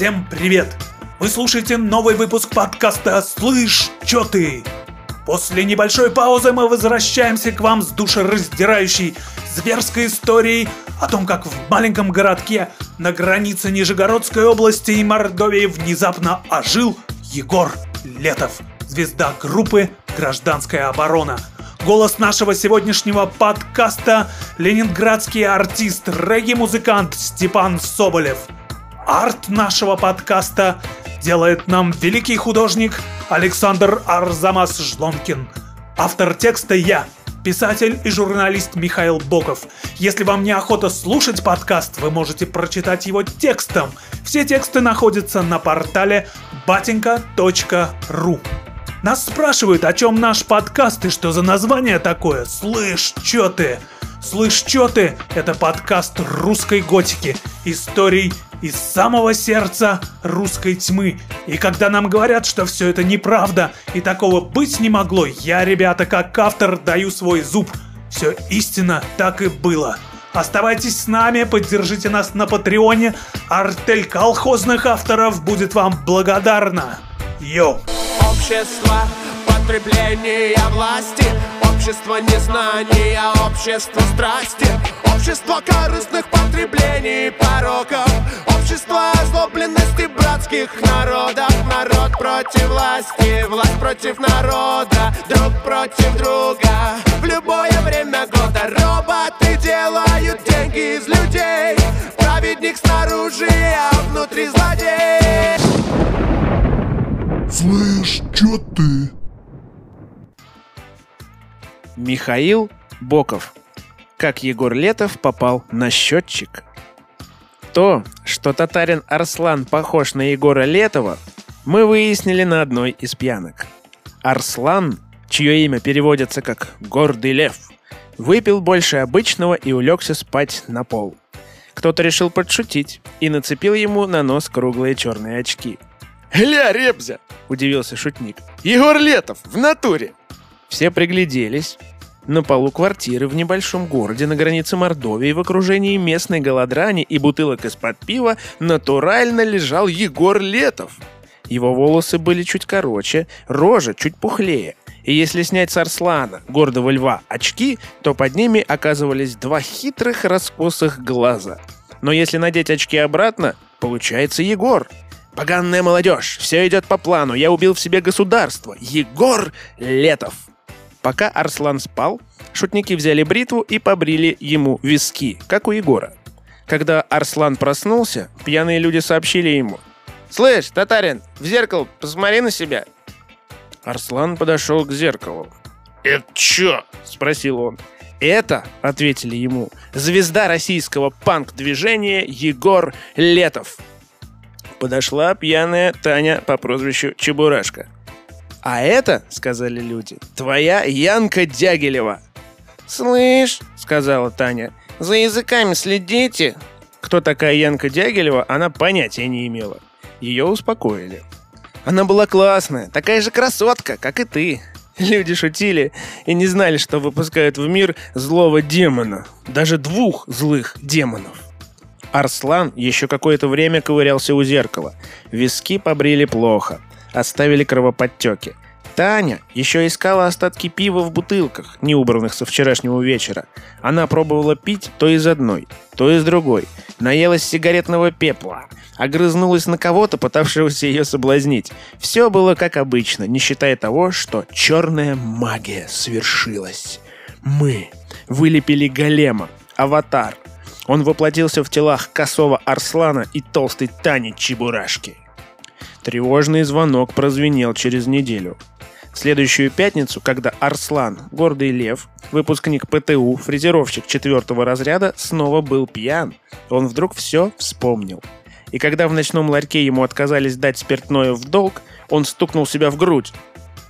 Всем привет! Вы слушаете новый выпуск подкаста «Слышь, чё ты?». После небольшой паузы мы возвращаемся к вам с душераздирающей зверской историей о том, как в маленьком городке на границе Нижегородской области и Мордовии внезапно ожил Егор Летов, звезда группы «Гражданская оборона». Голос нашего сегодняшнего подкаста – ленинградский артист, регги-музыкант Степан Соболев. Арт нашего подкаста делает нам великий художник Александр Арзамас Жлонкин. Автор текста я, писатель и журналист Михаил Боков. Если вам неохота слушать подкаст, вы можете прочитать его текстом. Все тексты находятся на портале batinka.ru. Нас спрашивают, о чем наш подкаст и что за название такое. Слышь, чё ты? Слышь, чё ты? Это подкаст русской готики. Историй из самого сердца русской тьмы. И когда нам говорят, что все это неправда и такого быть не могло, я, ребята, как автор даю свой зуб. Все истинно так и было. Оставайтесь с нами, поддержите нас на Патреоне. Артель колхозных авторов будет вам благодарна. Йоу! Общество потребления власти Общество незнания, общество страсти Общество корыстных потреблений пороков братских народов Народ против власти, власть против народа Друг против друга В любое время года роботы делают деньги из людей Праведник снаружи, а внутри злодей Слышь, чё ты? Михаил Боков. Как Егор Летов попал на счетчик. То, что татарин Арслан похож на Егора Летова, мы выяснили на одной из пьянок. Арслан, чье имя переводится как «гордый лев», выпил больше обычного и улегся спать на пол. Кто-то решил подшутить и нацепил ему на нос круглые черные очки. «Гля, Ребзя!» – удивился шутник. «Егор Летов, в натуре!» Все пригляделись. На полу квартиры в небольшом городе на границе Мордовии в окружении местной голодрани и бутылок из-под пива натурально лежал Егор Летов. Его волосы были чуть короче, рожа чуть пухлее. И если снять с Арслана, гордого льва, очки, то под ними оказывались два хитрых раскосых глаза. Но если надеть очки обратно, получается Егор. Поганная молодежь, все идет по плану, я убил в себе государство. Егор Летов. Пока Арслан спал, шутники взяли бритву и побрили ему виски, как у Егора. Когда Арслан проснулся, пьяные люди сообщили ему. «Слышь, татарин, в зеркало посмотри на себя!» Арслан подошел к зеркалу. «Это чё?» – спросил он. «Это, — ответили ему, — звезда российского панк-движения Егор Летов». Подошла пьяная Таня по прозвищу Чебурашка – а это, сказали люди, твоя Янка Дягилева. Слышь, сказала Таня, за языками следите. Кто такая Янка Дягилева, она понятия не имела. Ее успокоили. Она была классная, такая же красотка, как и ты. Люди шутили и не знали, что выпускают в мир злого демона. Даже двух злых демонов. Арслан еще какое-то время ковырялся у зеркала. Виски побрили плохо оставили кровоподтеки. Таня еще искала остатки пива в бутылках, не убранных со вчерашнего вечера. Она пробовала пить то из одной, то из другой. Наелась сигаретного пепла. Огрызнулась на кого-то, пытавшегося ее соблазнить. Все было как обычно, не считая того, что черная магия свершилась. Мы вылепили голема, аватар. Он воплотился в телах косого Арслана и толстой Тани Чебурашки. Тревожный звонок прозвенел через неделю. В следующую пятницу, когда Арслан, гордый лев, выпускник ПТУ, фрезеровщик четвертого разряда, снова был пьян, он вдруг все вспомнил. И когда в ночном ларьке ему отказались дать спиртное в долг, он стукнул себя в грудь.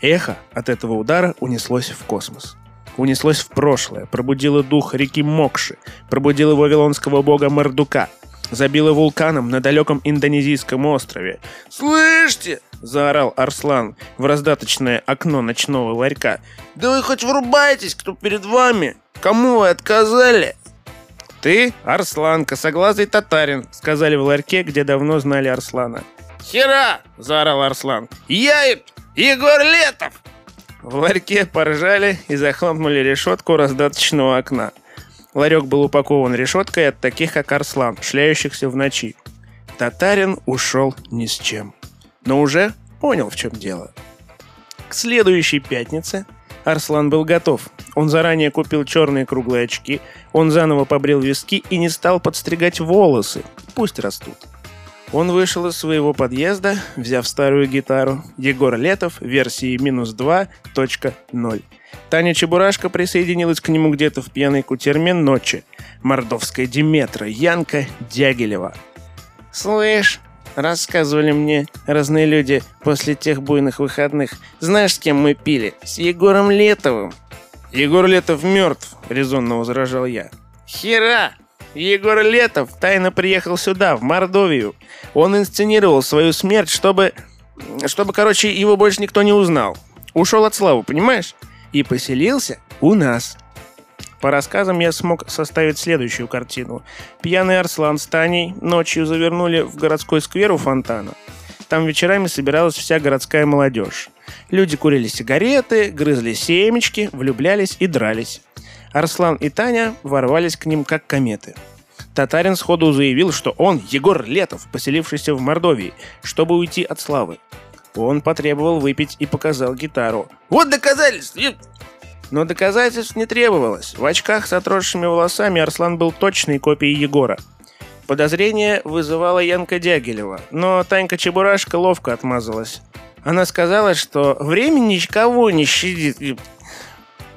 Эхо от этого удара унеслось в космос. Унеслось в прошлое, пробудило дух реки Мокши, пробудило вавилонского бога Мардука – забило вулканом на далеком индонезийском острове. «Слышите?» – заорал Арслан в раздаточное окно ночного ларька. «Да вы хоть врубайтесь, кто перед вами! Кому вы отказали?» «Ты Арслан, косоглазый татарин», — сказали в ларьке, где давно знали Арслана. «Хера!» — заорал Арслан. «Я Егор Летов!» В ларьке поржали и захлопнули решетку раздаточного окна. Ларек был упакован решеткой от таких, как Арслан, шляющихся в ночи. Татарин ушел ни с чем. Но уже понял, в чем дело. К следующей пятнице Арслан был готов. Он заранее купил черные круглые очки, он заново побрил виски и не стал подстригать волосы. Пусть растут. Он вышел из своего подъезда, взяв старую гитару Егор Летов версии минус 2.0. Таня Чебурашка присоединилась к нему где-то в пьяной кутерме ночи. Мордовская Диметра, Янка Дягилева. «Слышь, рассказывали мне разные люди после тех буйных выходных. Знаешь, с кем мы пили? С Егором Летовым». «Егор Летов мертв», — резонно возражал я. «Хера! Егор Летов тайно приехал сюда, в Мордовию. Он инсценировал свою смерть, чтобы... Чтобы, короче, его больше никто не узнал. Ушел от славы, понимаешь? И поселился у нас. По рассказам я смог составить следующую картину. Пьяный Арслан с Таней ночью завернули в городской сквер у фонтана. Там вечерами собиралась вся городская молодежь. Люди курили сигареты, грызли семечки, влюблялись и дрались. Арслан и Таня ворвались к ним как кометы. Татарин сходу заявил, что он Егор Летов, поселившийся в Мордовии, чтобы уйти от славы. Он потребовал выпить и показал гитару. «Вот доказательства!» Но доказательств не требовалось. В очках с отросшими волосами Арслан был точной копией Егора. Подозрение вызывала Янка Дягилева, но Танька Чебурашка ловко отмазалась. Она сказала, что времени никого не щадит.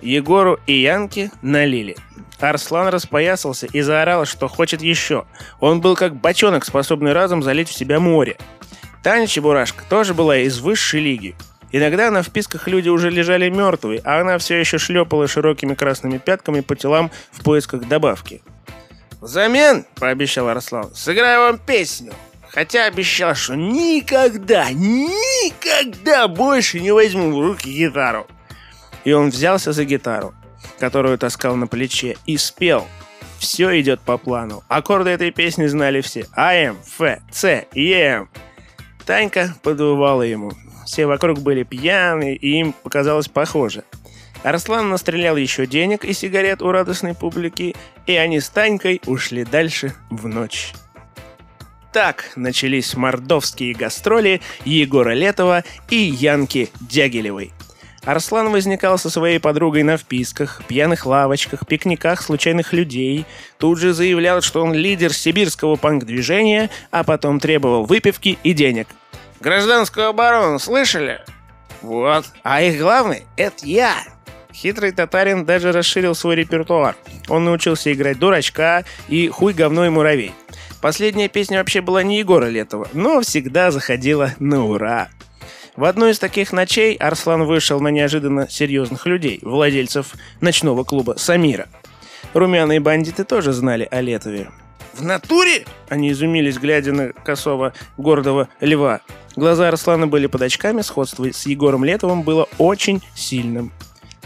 Егору и Янке налили. Арслан распоясался и заорал, что хочет еще. Он был как бочонок, способный разом залить в себя море. Таня Чебурашка тоже была из высшей лиги. Иногда на вписках люди уже лежали мертвые, а она все еще шлепала широкими красными пятками по телам в поисках добавки. «Взамен, — пообещал Арслан, — сыграю вам песню. Хотя обещал, что никогда, никогда больше не возьму в руки гитару. И он взялся за гитару, которую таскал на плече, и спел. Все идет по плану. Аккорды этой песни знали все. АМ, Ф, С, ЕМ. Танька подувала ему. Все вокруг были пьяны, и им показалось похоже. Арслан настрелял еще денег и сигарет у радостной публики, и они с Танькой ушли дальше в ночь. Так начались мордовские гастроли Егора Летова и Янки Дягилевой. Арслан возникал со своей подругой на вписках, пьяных лавочках, пикниках случайных людей, тут же заявлял, что он лидер сибирского панк-движения, а потом требовал выпивки и денег. «Гражданскую оборону слышали?» «Вот. А их главный — это я!» Хитрый татарин даже расширил свой репертуар. Он научился играть дурачка и хуй говно муравей. Последняя песня вообще была не Егора Летова, но всегда заходила на ура. В одну из таких ночей Арслан вышел на неожиданно серьезных людей, владельцев ночного клуба «Самира». Румяные бандиты тоже знали о Летове. «В натуре?» Они изумились, глядя на косого гордого льва. Глаза Арслана были под очками, сходство с Егором Летовым было очень сильным.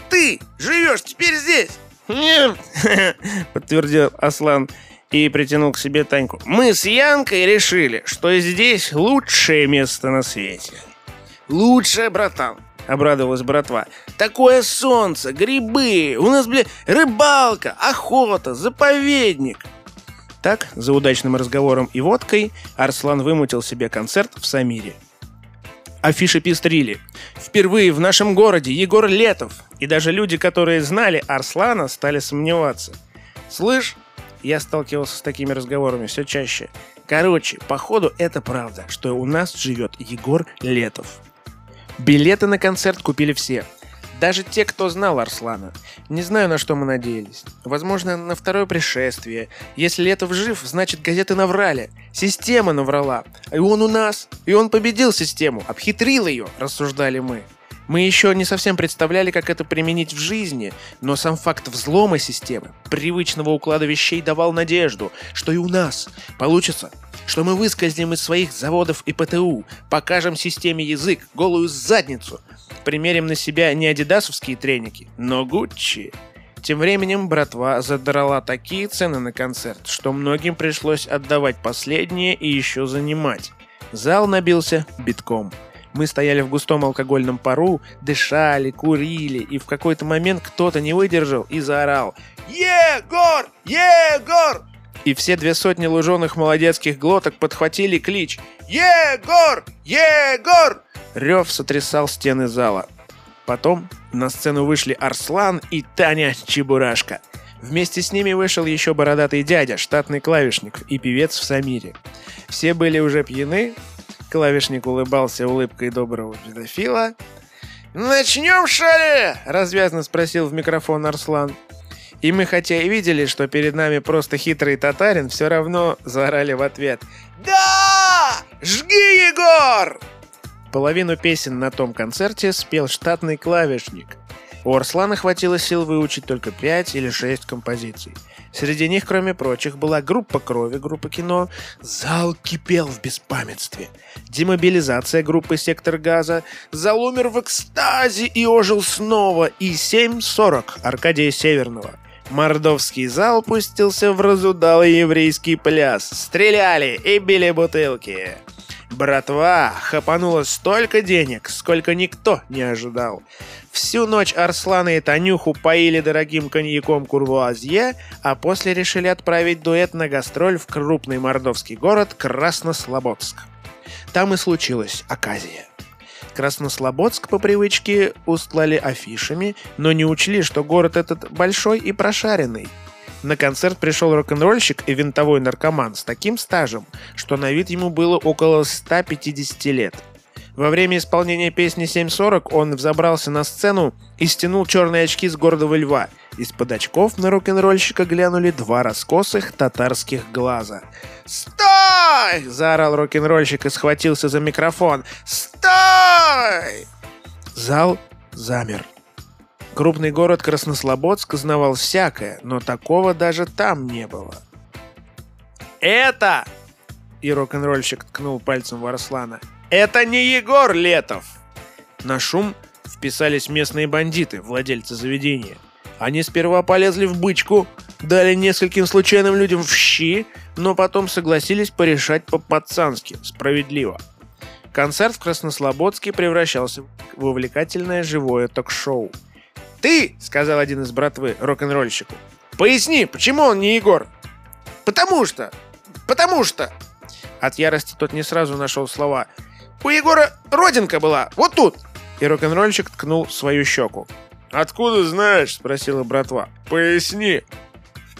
«Ты живешь теперь здесь?» «Нет», подтвердил Аслан и притянул к себе Таньку. «Мы с Янкой решили, что здесь лучшее место на свете». «Лучшее, братан», — обрадовалась братва. «Такое солнце, грибы, у нас, бля, рыбалка, охота, заповедник». Так, за удачным разговором и водкой, Арслан вымутил себе концерт в Самире. Афиши пестрили. Впервые в нашем городе Егор Летов. И даже люди, которые знали Арслана, стали сомневаться. «Слышь?» Я сталкивался с такими разговорами все чаще. Короче, походу это правда, что у нас живет Егор Летов. Билеты на концерт купили все. Даже те, кто знал Арслана. Не знаю, на что мы надеялись. Возможно, на второе пришествие. Если Летов жив, значит газеты наврали. Система наврала. И он у нас. И он победил систему. Обхитрил ее, рассуждали мы. Мы еще не совсем представляли, как это применить в жизни, но сам факт взлома системы, привычного уклада вещей давал надежду, что и у нас получится, что мы выскользнем из своих заводов и ПТУ, покажем системе язык, голую задницу, примерим на себя не адидасовские треники, но Гуччи. Тем временем братва задрала такие цены на концерт, что многим пришлось отдавать последнее и еще занимать. Зал набился битком. Мы стояли в густом алкогольном пару, дышали, курили, и в какой-то момент кто-то не выдержал и заорал «Егор! Егор!» И все две сотни луженых молодецких глоток подхватили клич «Егор! Егор!» Рев сотрясал стены зала. Потом на сцену вышли Арслан и Таня Чебурашка. Вместе с ними вышел еще бородатый дядя, штатный клавишник и певец в Самире. Все были уже пьяны. Клавишник улыбался улыбкой доброго педофила. «Начнем, что ли?» – развязно спросил в микрофон Арслан. И мы, хотя и видели, что перед нами просто хитрый татарин, все равно заорали в ответ «Да! Жги, Егор!» Половину песен на том концерте спел штатный клавишник. У Арслана хватило сил выучить только 5 или 6 композиций. Среди них, кроме прочих, была группа крови, группа кино. Зал кипел в беспамятстве. Демобилизация группы «Сектор газа». Зал умер в экстазе и ожил снова. И 7.40 Аркадия Северного. Мордовский зал пустился в разудалый еврейский пляс. Стреляли и били бутылки. Братва хапанула столько денег, сколько никто не ожидал. Всю ночь Арслана и Танюху поили дорогим коньяком Курвуазье, а после решили отправить дуэт на гастроль в крупный мордовский город Краснослободск. Там и случилась оказия. Краснослободск по привычке устлали афишами, но не учли, что город этот большой и прошаренный. На концерт пришел рок-н-ролльщик и винтовой наркоман с таким стажем, что на вид ему было около 150 лет. Во время исполнения песни 7.40 он взобрался на сцену и стянул черные очки с гордого льва. Из-под очков на рок-н-ролльщика глянули два раскосых татарских глаза. «Стой!» – заорал рок-н-ролльщик и схватился за микрофон. «Стой!» Зал замер. Крупный город Краснослободск знавал всякое, но такого даже там не было. «Это!» И рок-н-ролльщик ткнул пальцем в Арслана. «Это не Егор Летов!» На шум вписались местные бандиты, владельцы заведения. Они сперва полезли в бычку, дали нескольким случайным людям в щи, но потом согласились порешать по-пацански, справедливо. Концерт в Краснослободске превращался в увлекательное живое ток-шоу – «Ты!» — сказал один из братвы рок-н-ролльщику. «Поясни, почему он не Егор?» «Потому что! Потому что!» От ярости тот не сразу нашел слова. «У Егора родинка была, вот тут!» И рок-н-ролльщик ткнул свою щеку. «Откуда знаешь?» — спросила братва. «Поясни!»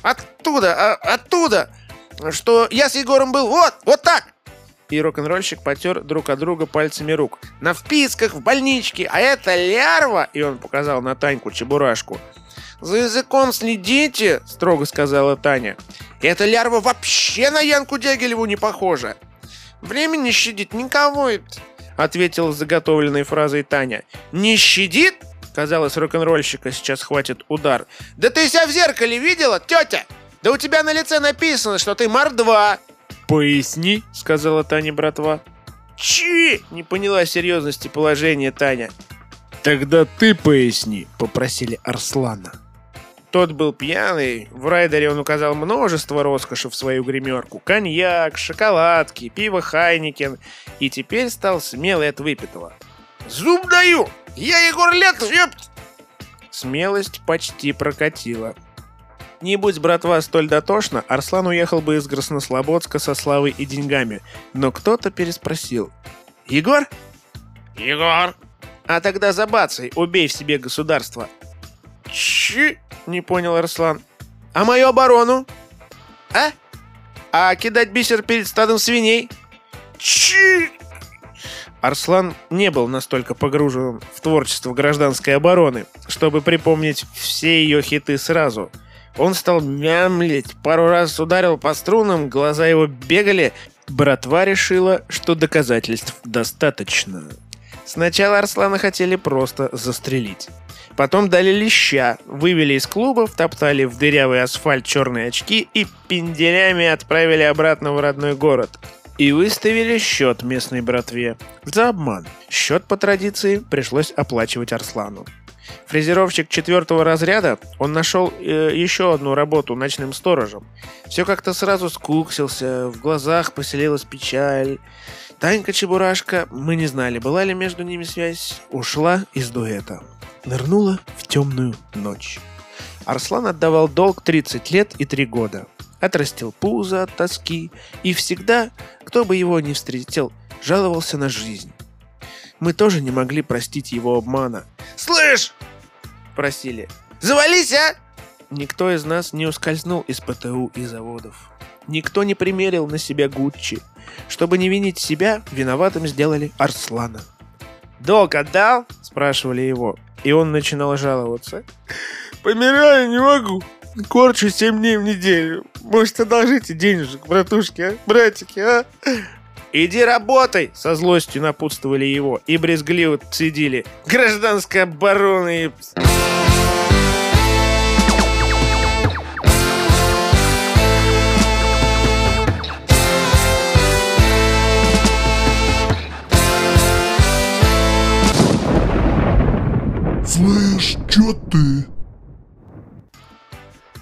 «Оттуда, а, оттуда! Что я с Егором был вот, вот так!» И рок-н-ролльщик потер друг от друга пальцами рук. «На вписках, в больничке, а это лярва!» И он показал на Таньку Чебурашку. «За языком следите!» — строго сказала Таня. «Эта лярва вообще на Янку Дягилеву не похожа!» «Время не щадит никого!» — ответила заготовленной фразой Таня. «Не щадит?» Казалось, рок-н-ролльщика сейчас хватит удар. «Да ты себя в зеркале видела, тетя? Да у тебя на лице написано, что ты мордва!» «Поясни», — сказала Таня братва. «Чи!» — не поняла серьезности положения Таня. «Тогда ты поясни», — попросили Арслана. Тот был пьяный. В райдере он указал множество роскоши в свою гримерку. Коньяк, шоколадки, пиво Хайникен. И теперь стал смелый от выпитого. «Зуб даю! Я Егор Летов, ёпт!» Смелость почти прокатила. Не будь братва столь дотошна, Арслан уехал бы из Краснослободска со славой и деньгами. Но кто-то переспросил. «Егор?» «Егор!» «А тогда забацай, убей в себе государство». «Чи?» — не понял Арслан. «А мою оборону?» «А? А кидать бисер перед стадом свиней?» «Чи?» Арслан не был настолько погружен в творчество гражданской обороны, чтобы припомнить все ее хиты сразу — он стал мямлить, пару раз ударил по струнам, глаза его бегали. Братва решила, что доказательств достаточно. Сначала Арслана хотели просто застрелить. Потом дали леща, вывели из клуба, втоптали в дырявый асфальт черные очки и пинделями отправили обратно в родной город. И выставили счет местной братве. За обман. Счет по традиции пришлось оплачивать Арслану. Фрезеровщик четвертого разряда, он нашел э, еще одну работу ночным сторожем. Все как-то сразу скуксился, в глазах поселилась печаль. Танька Чебурашка, мы не знали, была ли между ними связь, ушла из дуэта. Нырнула в темную ночь. Арслан отдавал долг 30 лет и 3 года. Отрастил пузо от тоски, и всегда, кто бы его ни встретил, жаловался на жизнь. Мы тоже не могли простить его обмана. «Слышь!» – просили. «Завались, а!» Никто из нас не ускользнул из ПТУ и заводов. Никто не примерил на себя Гуччи. Чтобы не винить себя, виноватым сделали Арслана. «Долг отдал?» – спрашивали его. И он начинал жаловаться. Помираю, не могу. Корчу 7 дней в неделю. Может, одолжите денежек, братушки, а? Братики, а? «Иди работай!» — со злостью напутствовали его и брезгливо цедили. «Гражданская оборона и...» Слышь, чё ты?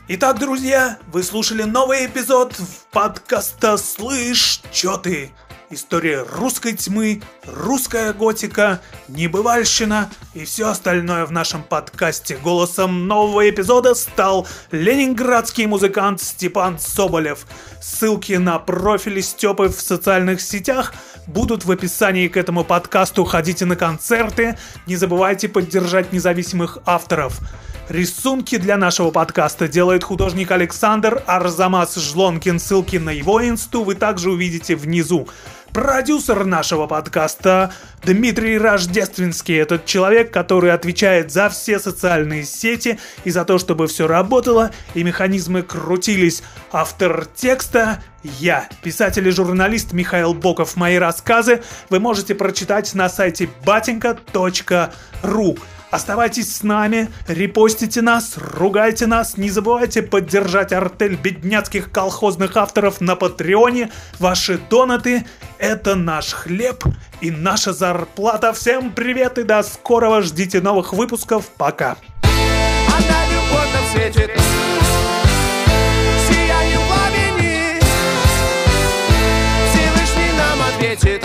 Итак, друзья, вы слушали новый эпизод подкаста «Слышь, чё ты?». История русской тьмы, русская готика, небывальщина и все остальное в нашем подкасте. Голосом нового эпизода стал ленинградский музыкант Степан Соболев. Ссылки на профили Степы в социальных сетях будут в описании к этому подкасту. Ходите на концерты, не забывайте поддержать независимых авторов. Рисунки для нашего подкаста делает художник Александр Арзамас Жлонкин. Ссылки на его инсту вы также увидите внизу. Продюсер нашего подкаста Дмитрий Рождественский. Этот человек, который отвечает за все социальные сети и за то, чтобы все работало и механизмы крутились. Автор текста я, писатель и журналист Михаил Боков. Мои рассказы вы можете прочитать на сайте batinka.ru. Оставайтесь с нами, репостите нас, ругайте нас, не забывайте поддержать артель бедняцких колхозных авторов на Патреоне. Ваши донаты – это наш хлеб и наша зарплата. Всем привет и до скорого. Ждите новых выпусков. Пока. Сияние пламени Всевышний нам ответит